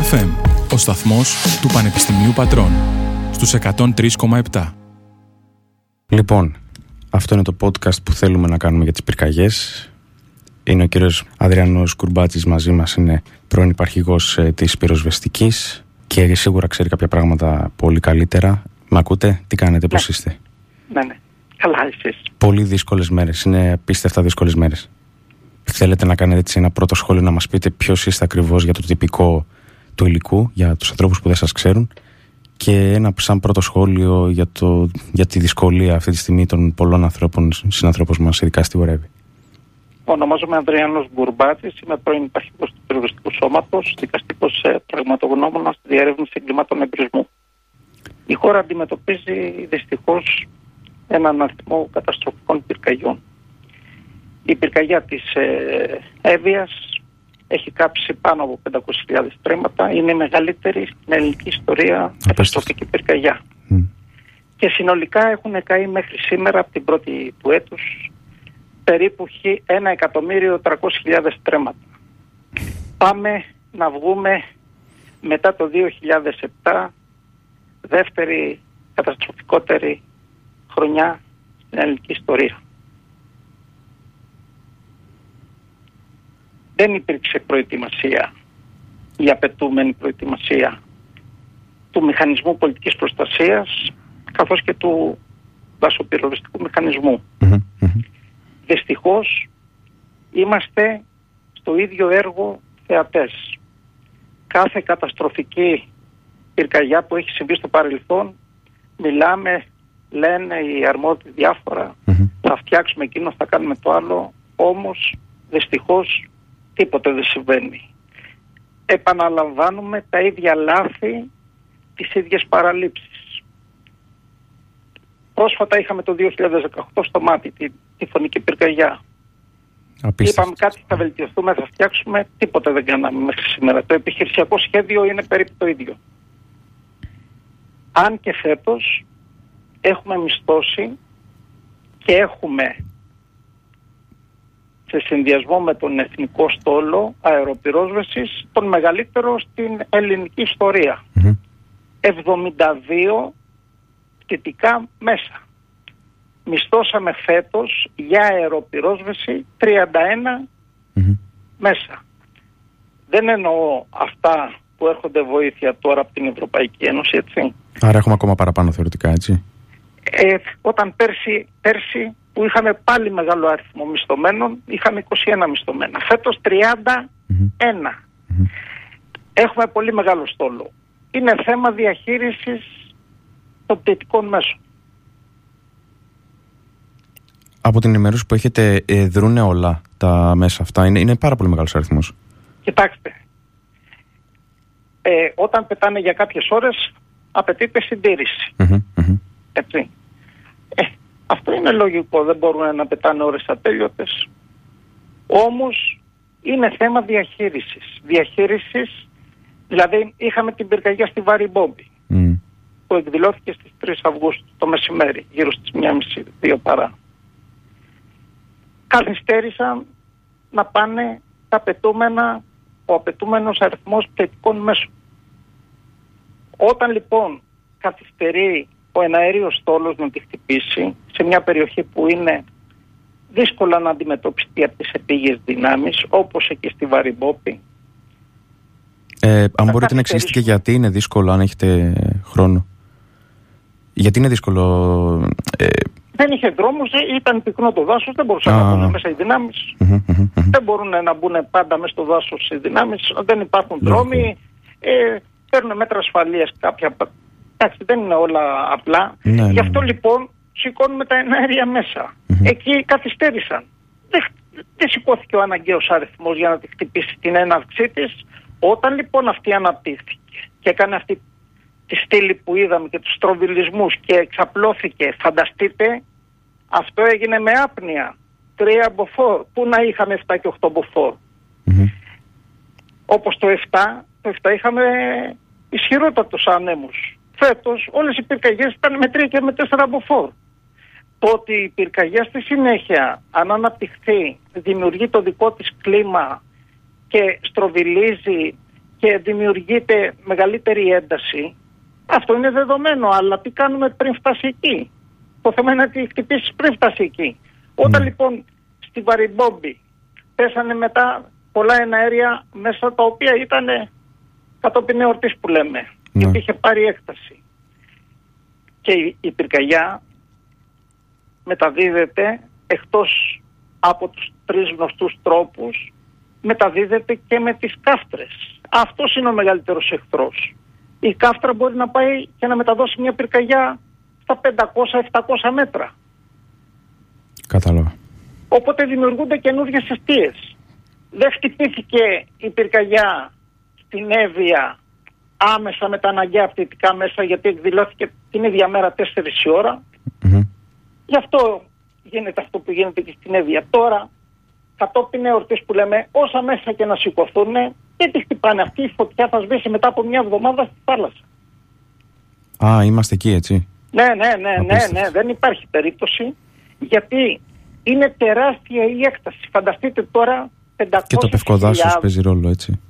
Hope FM, ο σταθμός του Πανεπιστημίου Πατρών, στους 103,7. Λοιπόν, αυτό είναι το podcast που θέλουμε να κάνουμε για τις πυρκαγιές. Είναι ο κύριος Αδριανός Κουρμπάτσης μαζί μας, είναι πρώην υπαρχηγός ε, της πυροσβεστικής και σίγουρα ξέρει κάποια πράγματα πολύ καλύτερα. Μ' ακούτε, τι κάνετε, πώς Ναι. είστε; Ναι, ναι. Καλά εσείς; Πολύ δύσκολες μέρες, είναι απίστευτα δύσκολες μέρες. Θέλετε να κάνετε έτσι ένα πρώτο σχόλιο να μας πείτε ποιος είστε ακριβώς για το τυπικό του υλικού, για τους ανθρώπους που δεν σας ξέρουν και ένα σαν πρώτο σχόλιο για, το, για τη δυσκολία αυτή τη στιγμή των πολλών ανθρώπων, συνανθρώπων μας, ειδικά στη Βορεύη. Ονομάζομαι Ανδριάνος Μπουρμπάτης, είμαι πρώην υπαρχικός του Περιοριστικού Σώματος, δικαστικός ε, πραγματογνώμονας στη διερεύνηση εγκλημάτων εμπρισμού. Η χώρα αντιμετωπίζει δυστυχώς έναν αριθμό καταστροφικών πυρκαγιών. Η πυρκαγιά της ε, Εύβοιας έχει κάψει πάνω από 500.000 τρέματα. Είναι η μεγαλύτερη στην ελληνική ιστορία καταστροφική πυρκαγιά. Μμ. Και συνολικά έχουν καεί μέχρι σήμερα από την πρώτη του έτους περίπου 1.300.000 τρέματα. Πάμε να βγούμε μετά το 2007 δεύτερη καταστροφικότερη χρονιά στην ελληνική ιστορία. Δεν υπήρξε προετοιμασία, η απαιτούμενη προετοιμασία του μηχανισμού πολιτικής προστασίας καθώς και του δασοπυροβιστικού μηχανισμού. Μμμ, μμμ. Δυστυχώς είμαστε στο ίδιο έργο θεατές. Κάθε καταστροφική πυρκαγιά που έχει συμβεί στο παρελθόν μιλάμε, λένε οι αρμόδιοι διάφορα, Μμμ. θα φτιάξουμε εκείνο, θα κάνουμε το άλλο, όμως δυστυχώς τίποτε δεν συμβαίνει. Επαναλαμβάνουμε τα ίδια λάθη, τις ίδιες παραλήψεις. Πρόσφατα είχαμε το 2018 στο μάτι τη, τη φωνική πυρκαγιά. Απίστευτο. Είπαμε κάτι θα βελτιωθούμε, θα φτιάξουμε, τίποτε δεν κάναμε μέχρι σήμερα. Το επιχειρησιακό σχέδιο είναι περίπου το ίδιο. Αν και φέτος έχουμε μισθώσει και έχουμε σε συνδυασμό με τον Εθνικό Στόλο Αεροπυρόσβεσης τον μεγαλύτερο στην ελληνική ιστορία. Μμμ. 72 πτυτικά μέσα. Μισθώσαμε φέτος για αεροπυρόσβεση 31 Μμμ. μέσα. Δεν εννοώ αυτά που έρχονται βοήθεια τώρα από την Ευρωπαϊκή Ένωση, έτσι. Άρα έχουμε ακόμα παραπάνω θεωρητικά, έτσι. Ε, όταν πέρσι, πέρσι που είχαμε πάλι μεγάλο αριθμό μισθωμένων, είχαμε 21 μισθωμένα. Φέτος 31. Μμμ. Μμμ. Έχουμε πολύ μεγάλο στόλο. Είναι θέμα διαχείρισης των πτυτικών μέσων. Από την ενημέρωση που έχετε, ε, δρούνε όλα τα μέσα αυτά; Είναι, είναι πάρα πολύ μεγάλος αριθμός. Κοιτάξτε, ε, όταν πετάνε για κάποιες ώρες απαιτείται συντήρηση. Μμμ, μμμ. Έτσι. Ε, αυτό είναι λογικό, δεν μπορούν να πετάνε ώρες ατέλειωτες. Όμως είναι θέμα διαχείρισης. Διαχείρισης, δηλαδή είχαμε την πυρκαγιά στη Βάρη Μπόμπη Μμ. που εκδηλώθηκε στις 3 Αυγούστου το μεσημέρι, γύρω στις 1.30-2 παρά. Καθυστέρησαν να πάνε τα απαιτούμενα, ο απαιτούμενος αριθμός πτυτικών μέσων. Όταν λοιπόν καθυστερεί ο εναέριος στόλος να τη χτυπήσει σε μια περιοχή που είναι δύσκολα να αντιμετωπιστεί από τις επίγειες δυνάμεις όπως εκεί στη Βαριμπόπη Ε, αν μπορείτε να καθυστερήσουμε. εξηγήσετε και γιατί είναι δύσκολο, αν έχετε χρόνο. Γιατί είναι δύσκολο. Ε, δεν είχε δρόμους, ε, ήταν πυκνό το δάσος, δεν μπορούσαν Α. να μπουν μέσα οι δυνάμεις. μμμ, μμμ, μμμ. Δεν μπορούν να μπουν πάντα μέσα στο δάσος οι δυνάμεις, δεν υπάρχουν Λογικό. δρόμοι, ε, παίρνουν μέτρα ασφαλείας κάποια. Εντάξει, δεν είναι όλα απλά. Ναι, ναι, Γι' αυτό ναι. λοιπόν σηκώνουμε τα εναέρια μέσα. Μμμ. Εκεί καθυστέρησαν. Δεν, δεν σηκώθηκε ο αναγκαίος αριθμός για να τη χτυπήσει την έναρξή της. Όταν λοιπόν αυτή αναπτύχθηκε και έκανε αυτή τη στήλη που είδαμε και τους στροβιλισμούς και εξαπλώθηκε, φανταστείτε, αυτό έγινε με άπνοια. Τρία μποφόρ. Πού να είχαμε 7 και 8 μποφόρ; Μμμ. Όπως το 7, το 7 είχαμε ισχυρότατους ανέμους. Φέτος όλες οι πυρκαγιές ήταν με 3 και με 4 μποφόρ. Το ότι η πυρκαγιά στη συνέχεια αν αναπτυχθεί δημιουργεί το δικό της κλίμα και στροβιλίζει και δημιουργείται μεγαλύτερη ένταση, αυτό είναι δεδομένο. Αλλά τι κάνουμε πριν φτάσει εκεί; Το θέμα είναι να τη χτυπήσεις πριν φτάσει εκεί. Όταν λοιπόν στη Βαριμπόμπη πέσανε μετά πολλά εναέρια μέσα τα οποία ήταν κατόπιν εορτής που λέμε. Ναι. Γιατί είχε πάρει έκταση. Και η- η πυρκαγιά μεταδίδεται εκτός από τους τρεις γνωστούς τρόπους μεταδίδεται και με τις κάφτρες. Αυτός είναι ο μεγαλύτερος εχθρός. Η κάφτρα μπορεί να πάει και να μεταδώσει μια πυρκαγιά στα 500-700 μέτρα. Κατάλαβα. Οπότε δημιουργούνται καινούργιες αιστείες. Δεν χτυπήθηκε η πυρκαγιά στην Εύβοια άμεσα με τα αναγκαία πτυτικά μέσα γιατί εκδηλώθηκε την ίδια μέρα 4 η ώρα. Μμμ. Γι' αυτό γίνεται αυτό που γίνεται και στην Εύβοια. Τώρα, κατόπιν εορτής που λέμε, όσα μέσα και να σηκωθούν, δεν τη χτυπάνε. Αυτή η φωτιά θα σβήσει μετά από μια εβδομάδα στη θάλασσα. Α, είμαστε εκεί, έτσι. Ναι, ναι, ναι, ναι, Απίστευτο. ναι, δεν υπάρχει περίπτωση γιατί είναι τεράστια η έκταση. Φανταστείτε τώρα 500 Και το πευκοδάσος παίζει ρόλο, έτσι.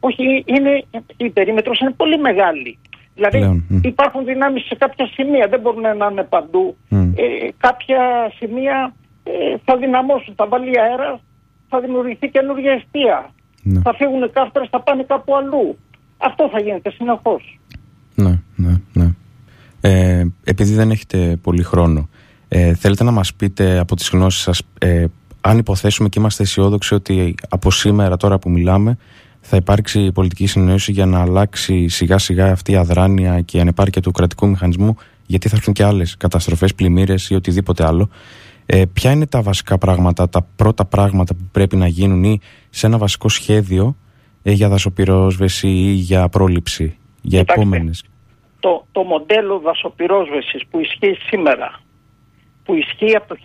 Όχι, είναι, η περίμετρος είναι πολύ μεγάλη. Δηλαδή Πλέον, μ. υπάρχουν δυνάμεις σε κάποια σημεία, δεν μπορούν να είναι παντού. Μ. Ε, κάποια σημεία ε, θα δυναμώσουν, θα βάλει αέρα, θα δημιουργηθεί καινούργια αιστεία. Ναι. Θα φύγουν οι κάφτρες, θα πάνε κάπου αλλού. Αυτό θα γίνεται συνεχώς. Ναι, ναι, ναι. Ε, επειδή δεν έχετε πολύ χρόνο, ε, θέλετε να μας πείτε από τις γνώσεις σας, ε, αν υποθέσουμε και είμαστε αισιόδοξοι ότι από σήμερα τώρα που μιλάμε θα υπάρξει πολιτική συνεννόηση για να αλλάξει σιγά σιγά αυτή η αδράνεια και η ανεπάρκεια του κρατικού μηχανισμού γιατί θα έρθουν και άλλες καταστροφές, πλημμύρες ή οτιδήποτε άλλο. Ε, ποια είναι τα βασικά πράγματα, τα πρώτα πράγματα που πρέπει να γίνουν ή σε ένα βασικό σχέδιο ε, για δασοπυρόσβεση ή για πρόληψη, για Κοιτάξτε. επόμενες; Το, το μοντέλο δασοπυρόσβεσης που ισχύει σήμερα, που ισχύει από το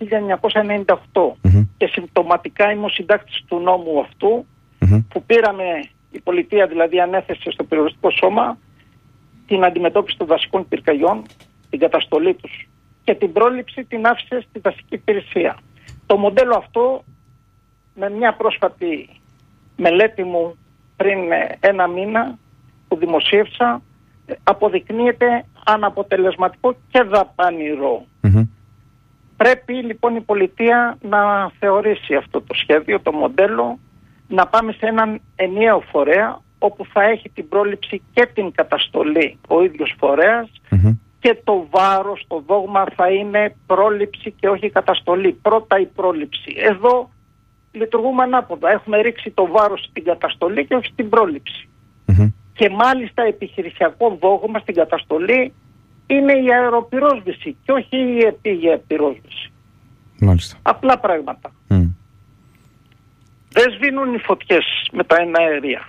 1998 Μμμ. και συμπτωματικά είμαι ο συντάκτης του νόμου αυτού, Μμμ. που πήραμε, η πολιτεία δηλαδή ανέθεσε στο περιοριστικό σώμα την αντιμετώπιση των δασικών πυρκαγιών, την καταστολή τους και την πρόληψη την άφησε στη δασική υπηρεσία. Το μοντέλο αυτό με μια πρόσφατη μελέτη μου πριν ε, ένα μήνα που δημοσίευσα ε, αποδεικνύεται αναποτελεσματικό και δαπανηρό. Μμμ. Πρέπει λοιπόν η πολιτεία να θεωρήσει αυτό το σχέδιο, το μοντέλο, να πάμε σε έναν ενιαίο φορέα όπου θα έχει την πρόληψη και την καταστολή ο ίδιος φορέας Μμμ. και το βάρος, το δόγμα θα είναι πρόληψη και όχι καταστολή. Πρώτα η πρόληψη. Εδώ λειτουργούμε ανάποδα. Έχουμε ρίξει το βάρος στην καταστολή και όχι στην πρόληψη. Μμμ. Και μάλιστα επιχειρησιακό δόγμα στην καταστολή είναι η αεροπυρόσβεση και όχι η επίγεια πυρόσβεση. Μάλιστα. Απλά πράγματα. Μμ. Δεν σβήνουν οι φωτιές με τα εναέρια.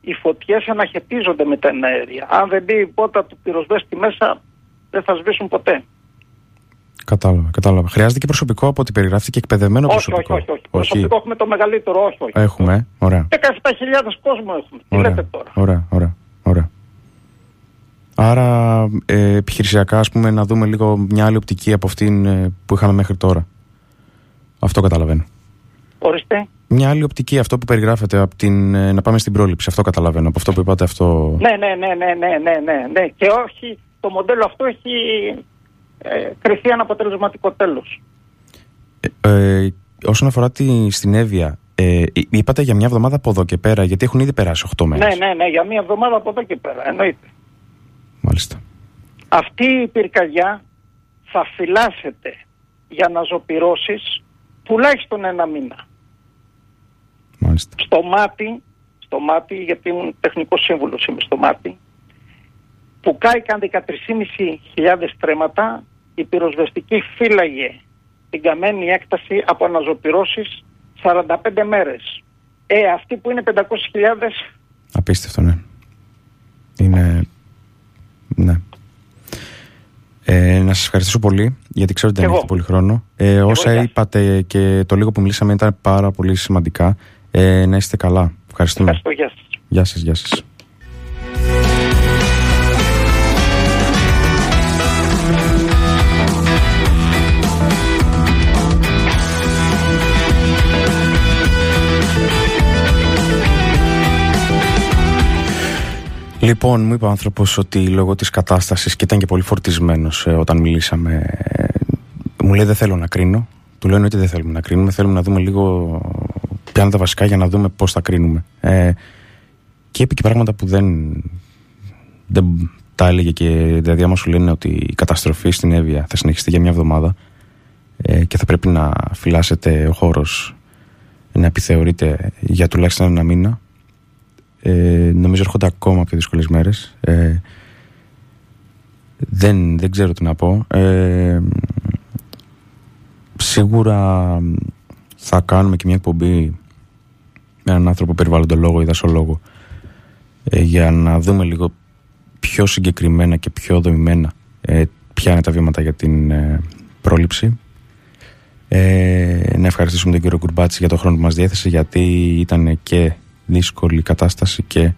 Οι φωτιές αναχαιτίζονται με τα εναέρια. Αν δεν μπει η πότα του πυροσβέστη μέσα, δεν θα σβήσουν ποτέ. Κατάλαβα, κατάλαβα. Χρειάζεται και προσωπικό από ό,τι περιγράφεται και εκπαιδευμένο όχι, όχι, προσωπικό. όχι, όχι. Προσωπικό έχουμε το μεγαλύτερο, όχι, όχι. Έχουμε, ε. ωραία. 17.000 κόσμο έχουμε. Τι Ωραία, λέτε τώρα; ωραία, ωραία, ωραία. Άρα ε, επιχειρησιακά ας πούμε να δούμε λίγο μια άλλη οπτική από αυτήν ε, που είχαμε μέχρι τώρα. Αυτό καταλαβαίνω. Ορίστε. Μια άλλη οπτική, αυτό που περιγράφεται, από την, ε, να πάμε στην πρόληψη. Αυτό καταλαβαίνω. Από αυτό που είπατε, αυτό. Ναι, ναι, ναι, ναι, ναι, ναι, ναι, ναι. Και όχι, το μοντέλο αυτό έχει ε, κρυφθεί αναποτελεσματικό τέλος. Ε, ε, όσον αφορά τη, στην Εύβοια, ε, εί- είπατε για μια εβδομάδα από εδώ και πέρα, γιατί έχουν ήδη περάσει 8 μέρες. Ναι, ναι, ναι, για μία εβδομάδα από εδώ και πέρα, εννοείται. Μάλιστα. Αυτή η πυρκαγιά θα φυλάσσεται για να ζωπυρώσεις τουλάχιστον ένα μήνα. Μάλιστα. Στο μάτι, στο μάτι, γιατί ήμουν τεχνικός σύμβουλος είμαι στο μάτι, που κάηκαν 13.500 τρέματα, η πυροσβεστική φύλαγε την καμένη έκταση από αναζωπυρώσεις 45 μέρες. Ε, αυτοί που είναι 500.000 Απίστευτο, ναι. Είναι. Ναι. Ε, να σας ευχαριστήσω πολύ, γιατί ξέρω ότι δεν Εγώ. έχετε πολύ χρόνο. Ε, όσα γεια σας. είπατε και το λίγο που μιλήσαμε ήταν πάρα πολύ σημαντικά. Ε, να είστε καλά. Ευχαριστούμε. ευχαριστώ, γεια σας. Γεια σας, γεια σας. Λοιπόν, μου είπε ο άνθρωπος ότι λόγω της κατάστασης και ήταν και πολύ φορτισμένος ε, όταν μιλήσαμε, ε, μου λέει δεν θέλω να κρίνω. Του λέω ότι δεν θέλουμε να κρίνουμε, θέλουμε να δούμε λίγο ποια είναι τα βασικά για να δούμε πώς θα κρίνουμε. Ε, και είπε και πράγματα που δεν, δεν τα έλεγε και δηλαδή άμα σου λένε ότι η καταστροφή στην Εύβοια θα συνεχιστεί για μια εβδομάδα ε, και θα πρέπει να φυλάσσεται ο χώρος να επιθεωρείται για τουλάχιστον ένα μήνα ε, νομίζω έρχονται ακόμα πιο δύσκολες μέρες ε, δεν, δεν ξέρω τι να πω ε, σίγουρα θα κάνουμε και μια εκπομπή με έναν άνθρωπο περιβαλλοντολόγο ή δασολόγο ε, για να δούμε λίγο πιο συγκεκριμένα και πιο δομημένα ε, ποια είναι τα βήματα για την ε, πρόληψη. Ε, να ευχαριστήσουμε τον κύριο Κουρμπάτση για το χρόνο που μας διέθεσε γιατί ήταν και δύσκολη κατάσταση και,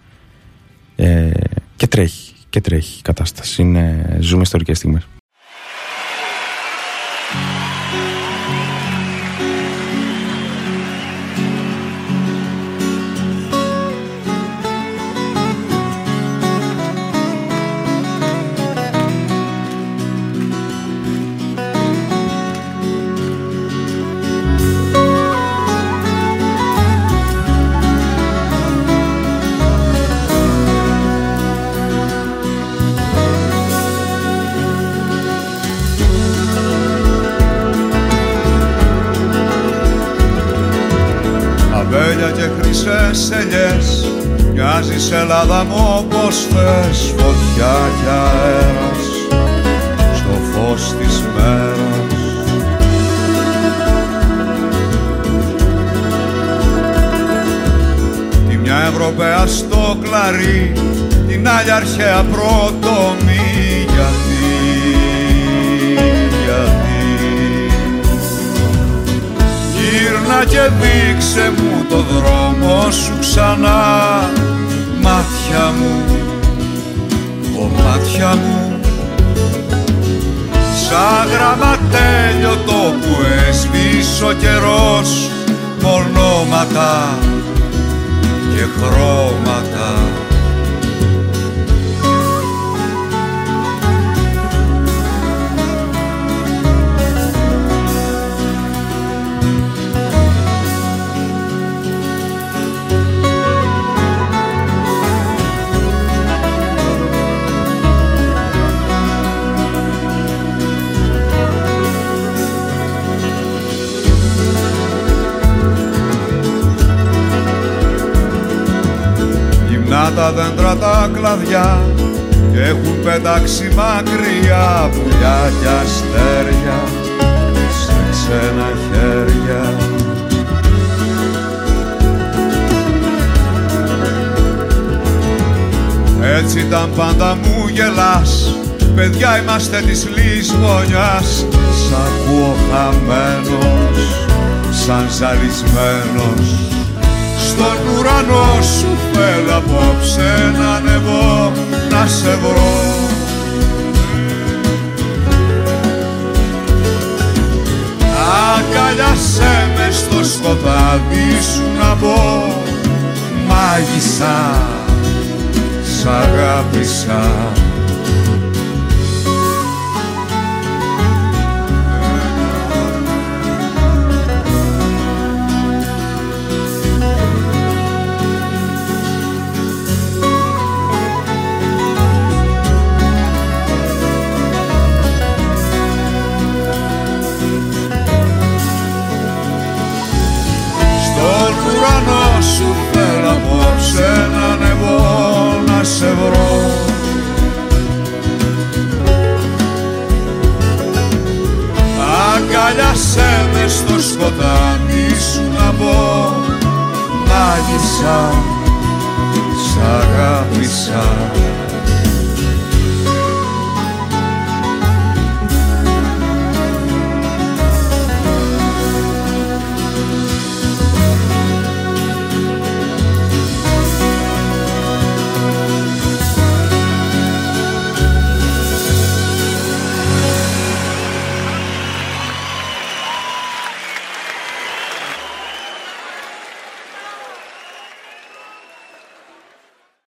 ε, και τρέχει και τρέχει η κατάσταση. Είναι, ζούμε ιστορικές στιγμές. Της Ελλάδα μου όπως θες φωτιά κι αέρας στο φως της μέρας. Η μια Ευρωπαία στο κλαρί την άλλη αρχαία πρωτομή Γύρνα και δείξε μου το δρόμο σου ξανά. Μάτια μου, ο μάτια μου. Σαν γραμματέλιο το που έσβησε ο καιρός μονόματα και χρώματα τα δέντρα τα κλαδιά και έχουν πετάξει μακριά πουλιά και αστέρια σε ξένα χέρια. Έτσι ήταν πάντα μου γελάς. Παιδιά είμαστε της Λισβονιάς Σ' ακούω χαμένος Σαν ζαλισμένος στον ουρανό σου θέλω απόψε να ανεβώ να σε βρω. Αγκαλιάσέ με στο σκοτάδι σου να μπω. Μάγισσα σ' αγάπησα